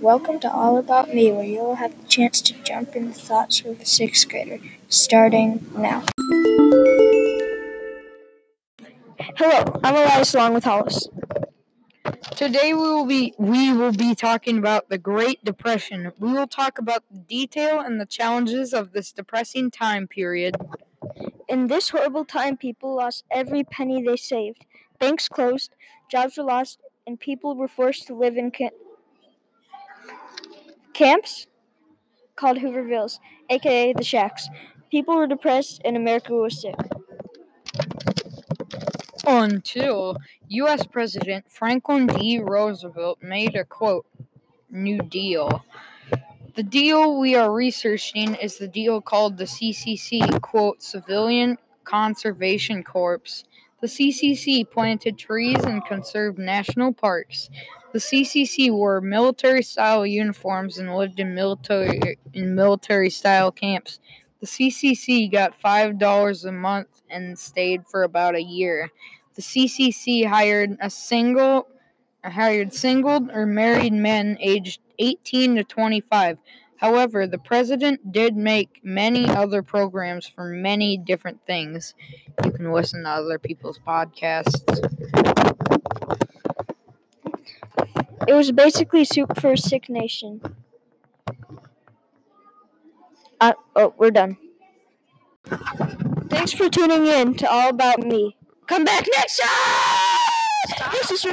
Welcome to All About Me, where you'll have the chance to jump in the thoughts of a sixth grader, starting now. Hello, I'm Elias along with Hollis. Today we will be we will be talking about the Great Depression. We will talk about the detail and the challenges of this depressing time period. In this horrible time, people lost every penny they saved. Banks closed, jobs were lost, and people were forced to live in ca- camps called Hoovervilles, aka the shacks. People were depressed, and America was sick. Until U.S. President Franklin D. Roosevelt made a quote New Deal. The deal we are researching is the deal called the CCC, quote, Civilian Conservation Corps. The CCC planted trees and conserved national parks. The CCC wore military-style uniforms and lived in military in military-style camps. The CCC got five dollars a month and stayed for about a year. The CCC hired a single hired single or married men aged 18 to 25. However, the president did make many other programs for many different things. You can listen to other people's podcasts. It was basically soup for a sick nation. Uh, oh, we're done. Thanks for tuning in to All About Me. Come back next time! This is